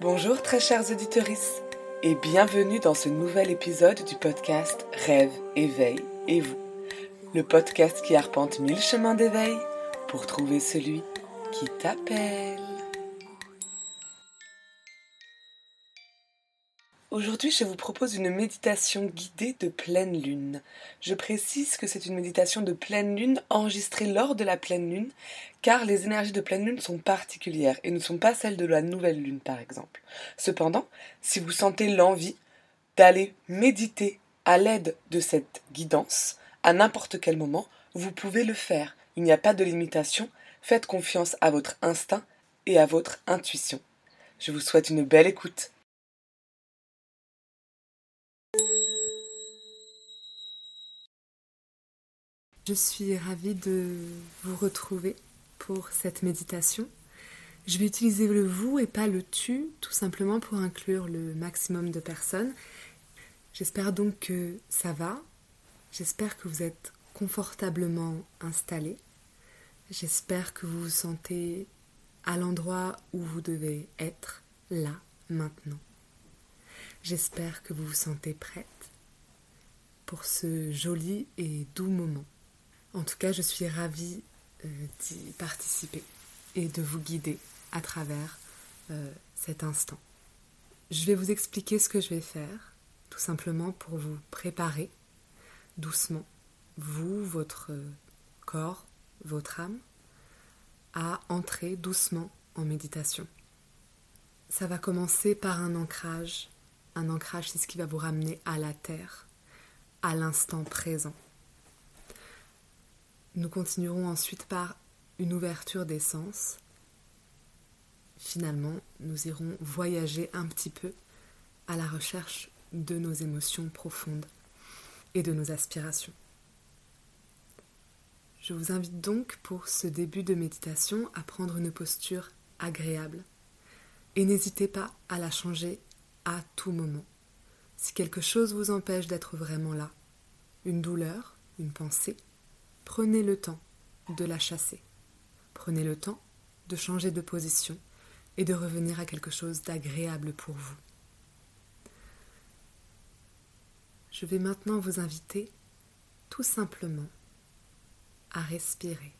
Bonjour très chers auditeurs et bienvenue dans ce nouvel épisode du podcast Rêve, éveil et vous. Le podcast qui arpente mille chemins d'éveil pour trouver celui qui t'appelle. Aujourd'hui, je vous propose une méditation guidée de pleine lune. Je précise que c'est une méditation de pleine lune enregistrée lors de la pleine lune, car les énergies de pleine lune sont particulières et ne sont pas celles de la nouvelle lune, par exemple. Cependant, si vous sentez l'envie d'aller méditer à l'aide de cette guidance, à n'importe quel moment, vous pouvez le faire. Il n'y a pas de limitation. Faites confiance à votre instinct et à votre intuition. Je vous souhaite une belle écoute. Je suis ravie de vous retrouver pour cette méditation. Je vais utiliser le vous et pas le tu, tout simplement pour inclure le maximum de personnes. J'espère donc que ça va. J'espère que vous êtes confortablement installé. J'espère que vous vous sentez à l'endroit où vous devez être, là, maintenant. J'espère que vous vous sentez prête pour ce joli et doux moment. En tout cas, je suis ravie euh, d'y participer et de vous guider à travers euh, cet instant. Je vais vous expliquer ce que je vais faire, tout simplement pour vous préparer doucement, vous, votre corps, votre âme, à entrer doucement en méditation. Ça va commencer par un ancrage. Un ancrage, c'est ce qui va vous ramener à la terre, à l'instant présent. Nous continuerons ensuite par une ouverture des sens. Finalement, nous irons voyager un petit peu à la recherche de nos émotions profondes et de nos aspirations. Je vous invite donc pour ce début de méditation à prendre une posture agréable et n'hésitez pas à la changer à tout moment. Si quelque chose vous empêche d'être vraiment là, une douleur, une pensée, Prenez le temps de la chasser. Prenez le temps de changer de position et de revenir à quelque chose d'agréable pour vous. Je vais maintenant vous inviter tout simplement à respirer.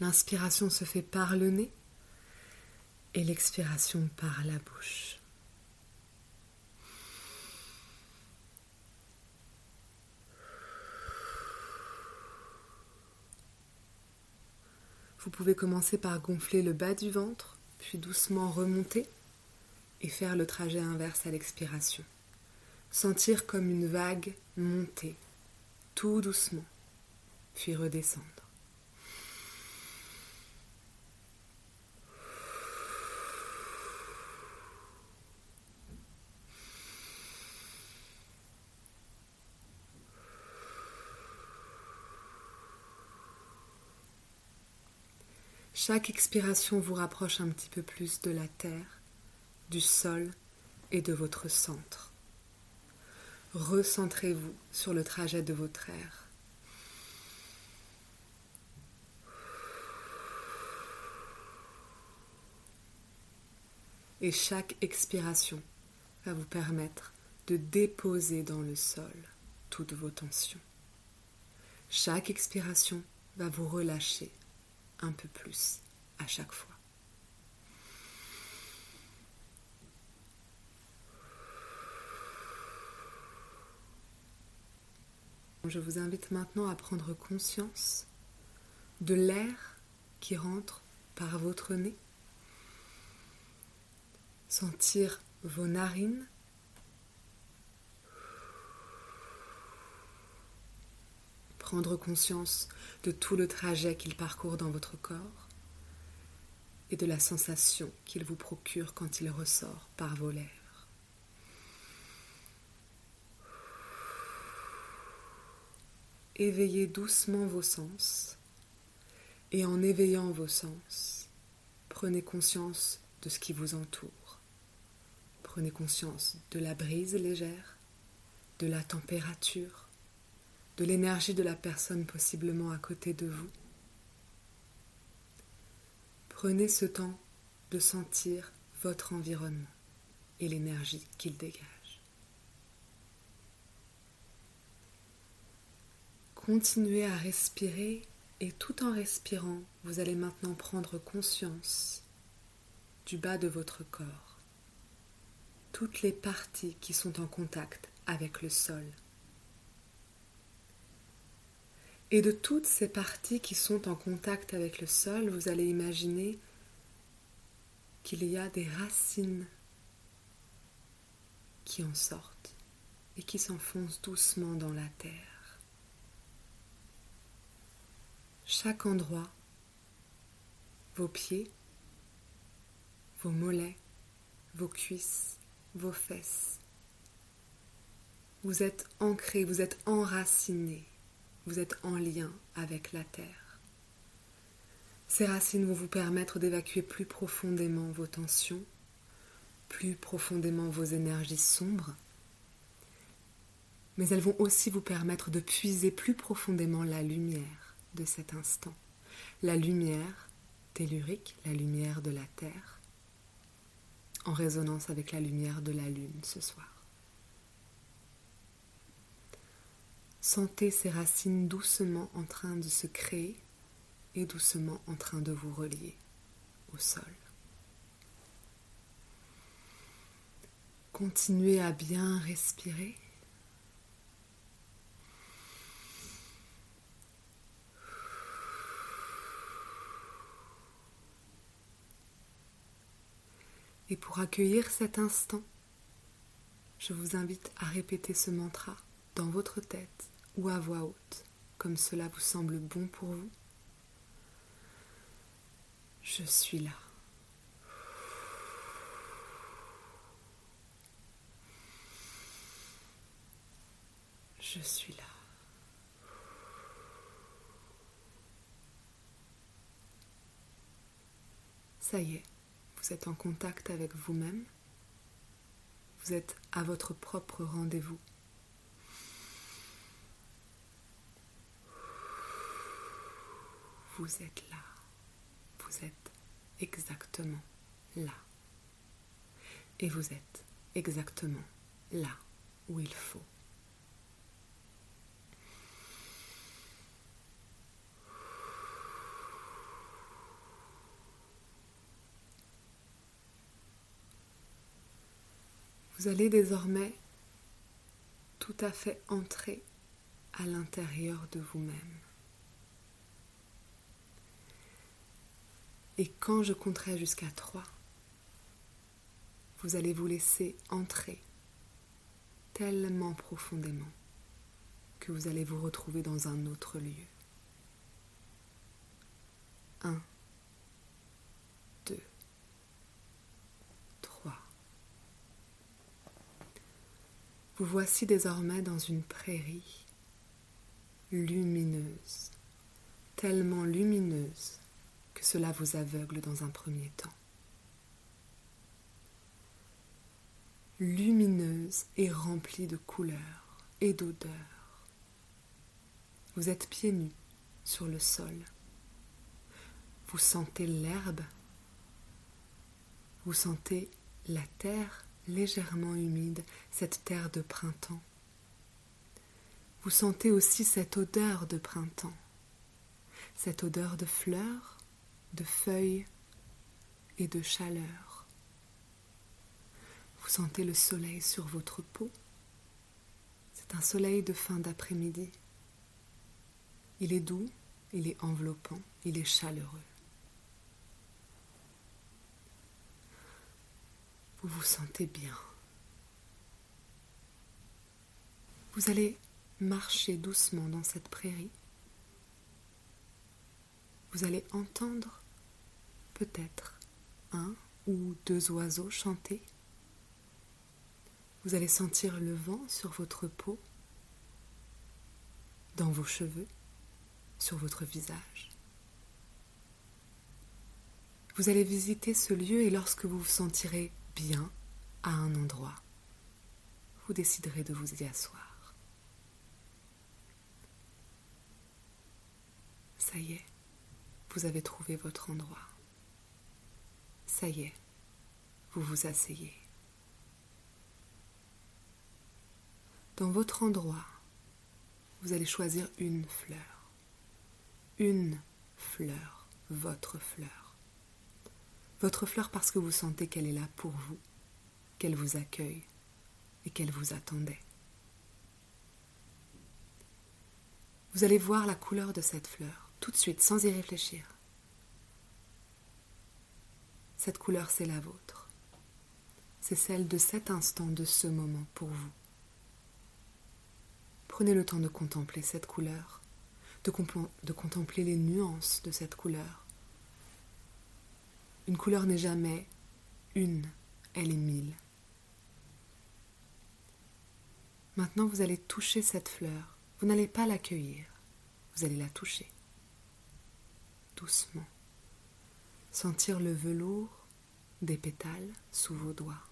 L'inspiration se fait par le nez et l'expiration par la bouche. Vous pouvez commencer par gonfler le bas du ventre, puis doucement remonter et faire le trajet inverse à l'expiration. Sentir comme une vague monter, tout doucement, puis redescendre. Chaque expiration vous rapproche un petit peu plus de la terre, du sol et de votre centre. Recentrez-vous sur le trajet de votre air. Et chaque expiration va vous permettre de déposer dans le sol toutes vos tensions. Chaque expiration va vous relâcher un peu plus à chaque fois. Je vous invite maintenant à prendre conscience de l'air qui rentre par votre nez. Sentir vos narines prendre conscience de tout le trajet qu'il parcourt dans votre corps et de la sensation qu'il vous procure quand il ressort par vos lèvres. Éveillez doucement vos sens et en éveillant vos sens, prenez conscience de ce qui vous entoure. Prenez conscience de la brise légère, de la température, de l'énergie de la personne possiblement à côté de vous. Prenez ce temps de sentir votre environnement et l'énergie qu'il dégage. Continuez à respirer et tout en respirant, vous allez maintenant prendre conscience du bas de votre corps, toutes les parties qui sont en contact avec le sol. Et de toutes ces parties qui sont en contact avec le sol, vous allez imaginer qu'il y a des racines qui en sortent et qui s'enfoncent doucement dans la terre. Chaque endroit, vos pieds, vos mollets, vos cuisses, vos fesses, vous êtes ancré, vous êtes enraciné, vous êtes en lien avec la terre. Ces racines vont vous permettre d'évacuer plus profondément vos tensions, plus profondément vos énergies sombres, mais elles vont aussi vous permettre de puiser plus profondément la lumière de cet instant, la lumière tellurique, la lumière de la Terre, en résonance avec la lumière de la Lune ce soir. Sentez ces racines doucement en train de se créer et doucement en train de vous relier au sol. Continuez à bien respirer. Et pour accueillir cet instant, je vous invite à répéter ce mantra dans votre tête ou à voix haute, comme cela vous semble bon pour vous. Je suis là. Je suis là. Ça y est, vous êtes en contact avec vous-même. Vous êtes à votre propre rendez-vous. Vous êtes là. Vous êtes exactement là. Et vous êtes exactement là où il faut. Vous allez désormais tout à fait entrer à l'intérieur de vous-même. Et quand je compterai jusqu'à trois, vous allez vous laisser entrer tellement profondément que vous allez vous retrouver dans un autre lieu. Un, deux, trois. Vous voici désormais dans une prairie lumineuse, tellement lumineuse que cela vous aveugle dans un premier temps. Lumineuse et remplie de couleurs et d'odeurs. Vous êtes pieds nus sur le sol. Vous sentez l'herbe. Vous sentez la terre légèrement humide, cette terre de printemps. Vous sentez aussi cette odeur de printemps, cette odeur de fleurs, de feuilles et de chaleur. Vous sentez le soleil sur votre peau. C'est un soleil de fin d'après-midi. Il est doux, il est enveloppant, il est chaleureux. Vous vous sentez bien. Vous allez marcher doucement dans cette prairie. Vous allez entendre peut-être un ou deux oiseaux chanter. Vous allez sentir le vent sur votre peau, dans vos cheveux, sur votre visage. Vous allez visiter ce lieu et lorsque vous vous sentirez bien, à un endroit. Vous déciderez de vous y asseoir. Ça y est, vous avez trouvé votre endroit. Ça y est, vous vous asseyez. Dans votre endroit, vous allez choisir une fleur. Une fleur, votre fleur. Votre fleur parce que vous sentez qu'elle est là pour vous, qu'elle vous accueille et qu'elle vous attendait. Vous allez voir la couleur de cette fleur tout de suite sans y réfléchir. Cette couleur, c'est la vôtre. C'est celle de cet instant, de ce moment pour vous. Prenez le temps de contempler cette couleur, de, contempler les nuances de cette couleur. Une couleur n'est jamais une, elle est mille. Maintenant, vous allez toucher cette fleur. Vous n'allez pas l'accueillir, vous allez la toucher. Doucement. Sentir le velours des pétales sous vos doigts.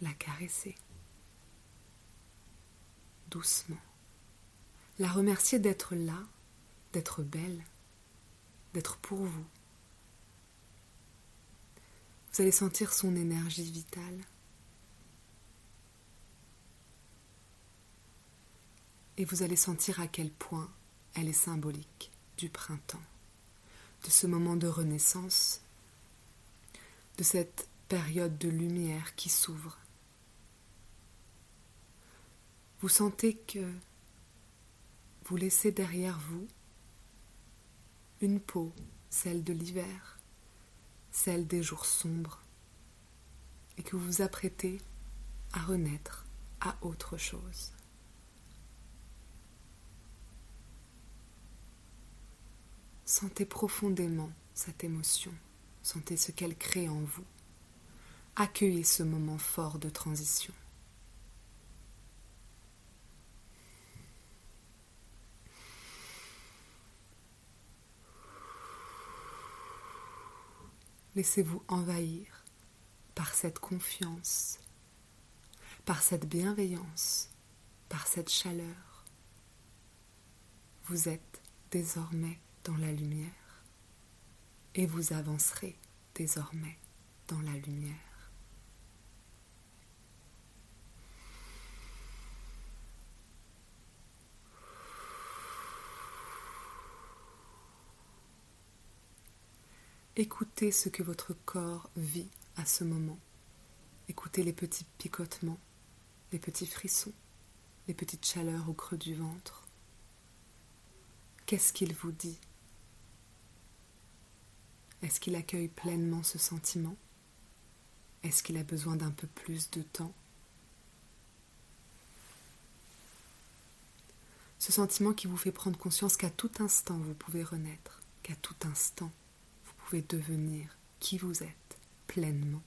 La caresser doucement. La remercier d'être là, d'être belle, d'être pour vous. Vous allez sentir son énergie vitale. Et vous allez sentir à quel point elle est symbolique du printemps, de ce moment de renaissance, de cette période de lumière qui s'ouvre vous sentez que vous laissez derrière vous une peau, celle de l'hiver, celle des jours sombres, et que vous vous apprêtez à renaître à autre chose. Sentez profondément cette émotion, sentez ce qu'elle crée en vous. Accueillez ce moment fort de transition. Laissez-vous envahir par cette confiance, par cette bienveillance, par cette chaleur. Vous êtes désormais dans la lumière et vous avancerez désormais dans la lumière. Écoutez ce que votre corps vit à ce moment. Écoutez les petits picotements, les petits frissons, les petites chaleurs au creux du ventre. Qu'est-ce qu'il vous dit Est-ce qu'il accueille pleinement ce sentiment? Est-ce qu'il a besoin d'un peu plus de temps? Ce sentiment qui vous fait prendre conscience qu'à tout instant vous pouvez renaître, qu'à tout instant pouvez devenir qui vous êtes pleinement.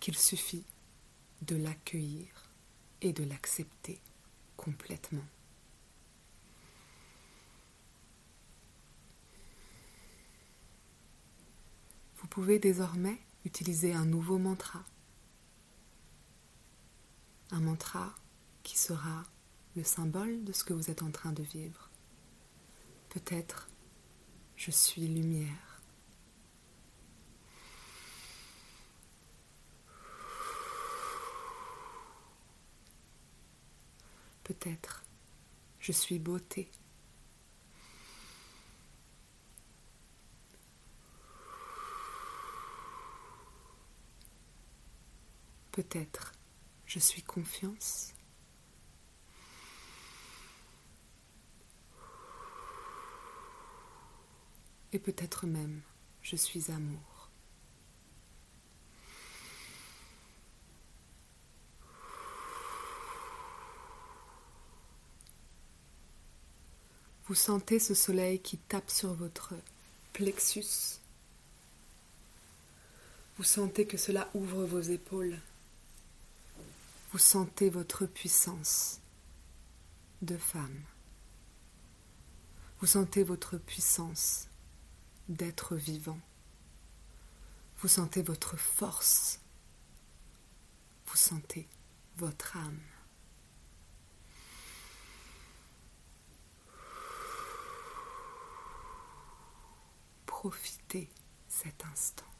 Qu'il suffit de l'accueillir et de l'accepter complètement. Vous pouvez désormais utiliser un nouveau mantra. Un mantra qui sera le symbole de ce que vous êtes en train de vivre. Peut-être je suis lumière. Peut-être je suis beauté. Peut-être je suis confiance. et peut-être même je suis amour. Vous sentez ce soleil qui tape sur votre plexus? Vous sentez que cela ouvre vos épaules? Vous sentez votre puissance de femme. Vous sentez votre puissance d'être vivant. Vous sentez votre force. Vous sentez votre âme. Profitez cet instant.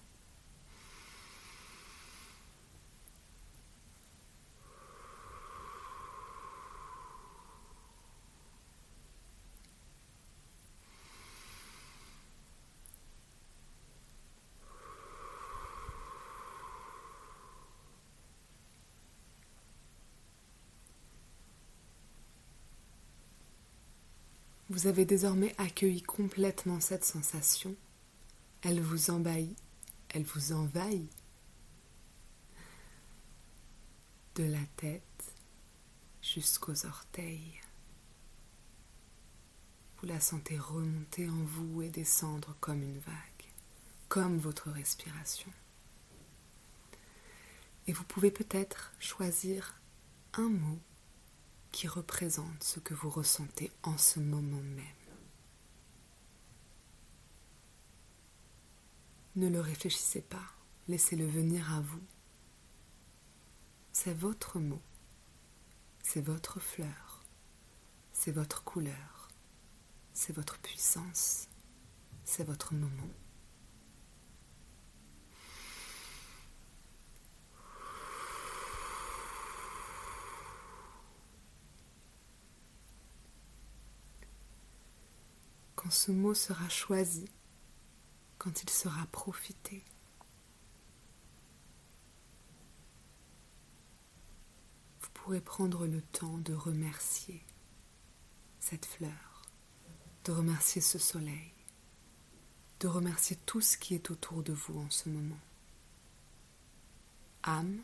Vous avez désormais accueilli complètement cette sensation. Elle vous embahit, elle vous envahit. De la tête jusqu'aux orteils. Vous la sentez remonter en vous et descendre comme une vague, comme votre respiration. Et vous pouvez peut-être choisir un mot qui représente ce que vous ressentez en ce moment même. Ne le réfléchissez pas, laissez-le venir à vous. C'est votre mot, c'est votre fleur, c'est votre couleur, c'est votre puissance, c'est votre moment. Quand ce mot sera choisi, quand il sera profité. Vous pourrez prendre le temps de remercier cette fleur, de remercier ce soleil, de remercier tout ce qui est autour de vous en ce moment. Âme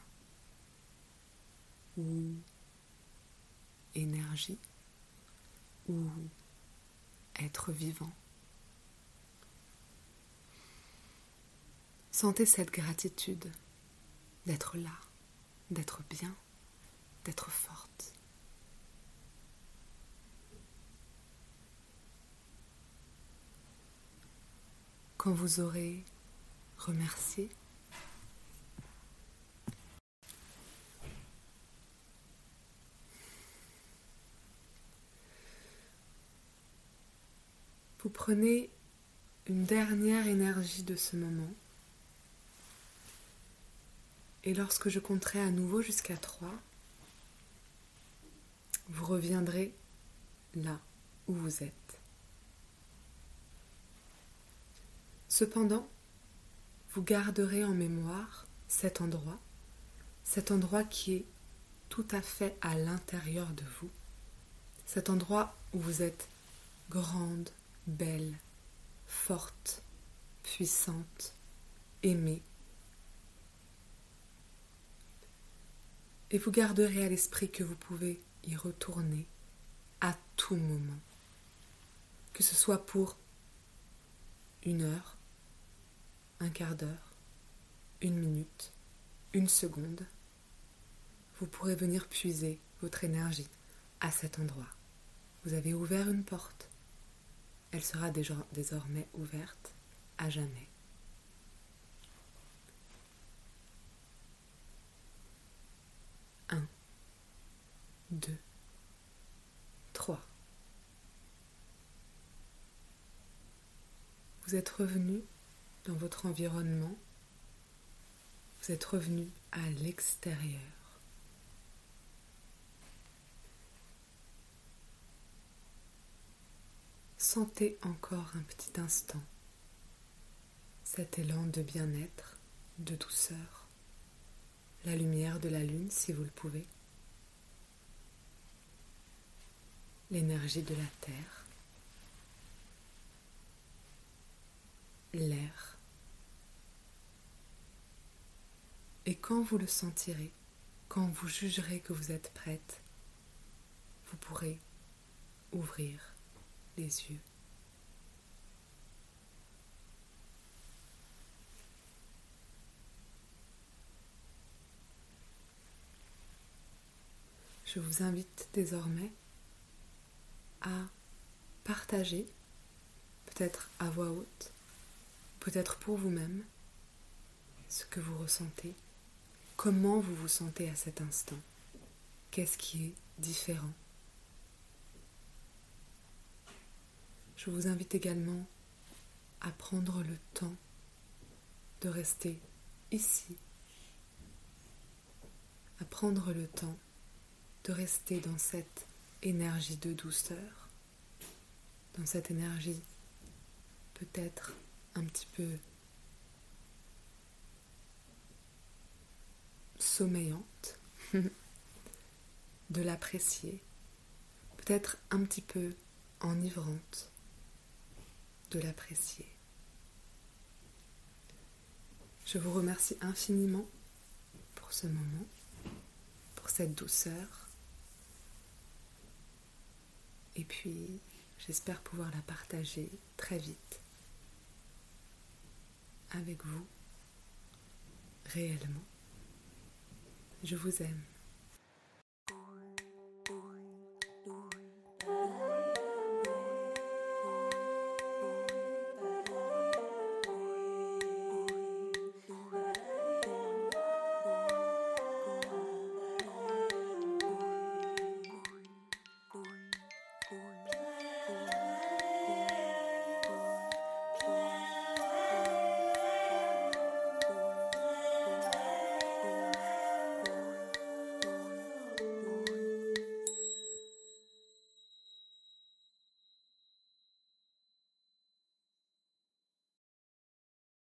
ou énergie ou être vivant. Sentez cette gratitude d'être là, d'être bien, d'être forte. Quand vous aurez remercié, Vous prenez une dernière énergie de ce moment. Et lorsque je compterai à nouveau jusqu'à 3, vous reviendrez là où vous êtes. Cependant, vous garderez en mémoire cet endroit, cet endroit qui est tout à fait à l'intérieur de vous, cet endroit où vous êtes grande, belle, forte, puissante, aimée. Et vous garderez à l'esprit que vous pouvez y retourner à tout moment, que ce soit pour une heure, un quart d'heure, une minute, une seconde, vous pourrez venir puiser votre énergie à cet endroit. Vous avez ouvert une porte elle sera désormais ouverte à jamais. Un, deux, trois. Vous êtes revenu dans votre environnement. Vous êtes revenu à l'extérieur. Sentez encore un petit instant cet élan de bien-être, de douceur, la lumière de la lune si vous le pouvez, l'énergie de la terre, l'air. Et quand vous le sentirez, quand vous jugerez que vous êtes prête, vous pourrez ouvrir Je vous invite désormais à partager, peut-être à voix haute, peut-être pour vous-même, ce que vous ressentez, comment vous vous sentez à cet instant, qu'est-ce qui est différent. Je vous invite également à prendre le temps de rester ici, à prendre le temps de rester dans cette énergie de douceur, dans cette énergie peut-être un petit peu sommeillante, de l'apprécier, peut-être un petit peu enivrante, de l'apprécier. Je vous remercie infiniment pour ce moment, pour cette douceur. Et puis, j'espère pouvoir la partager très vite avec vous réellement. Je vous aime.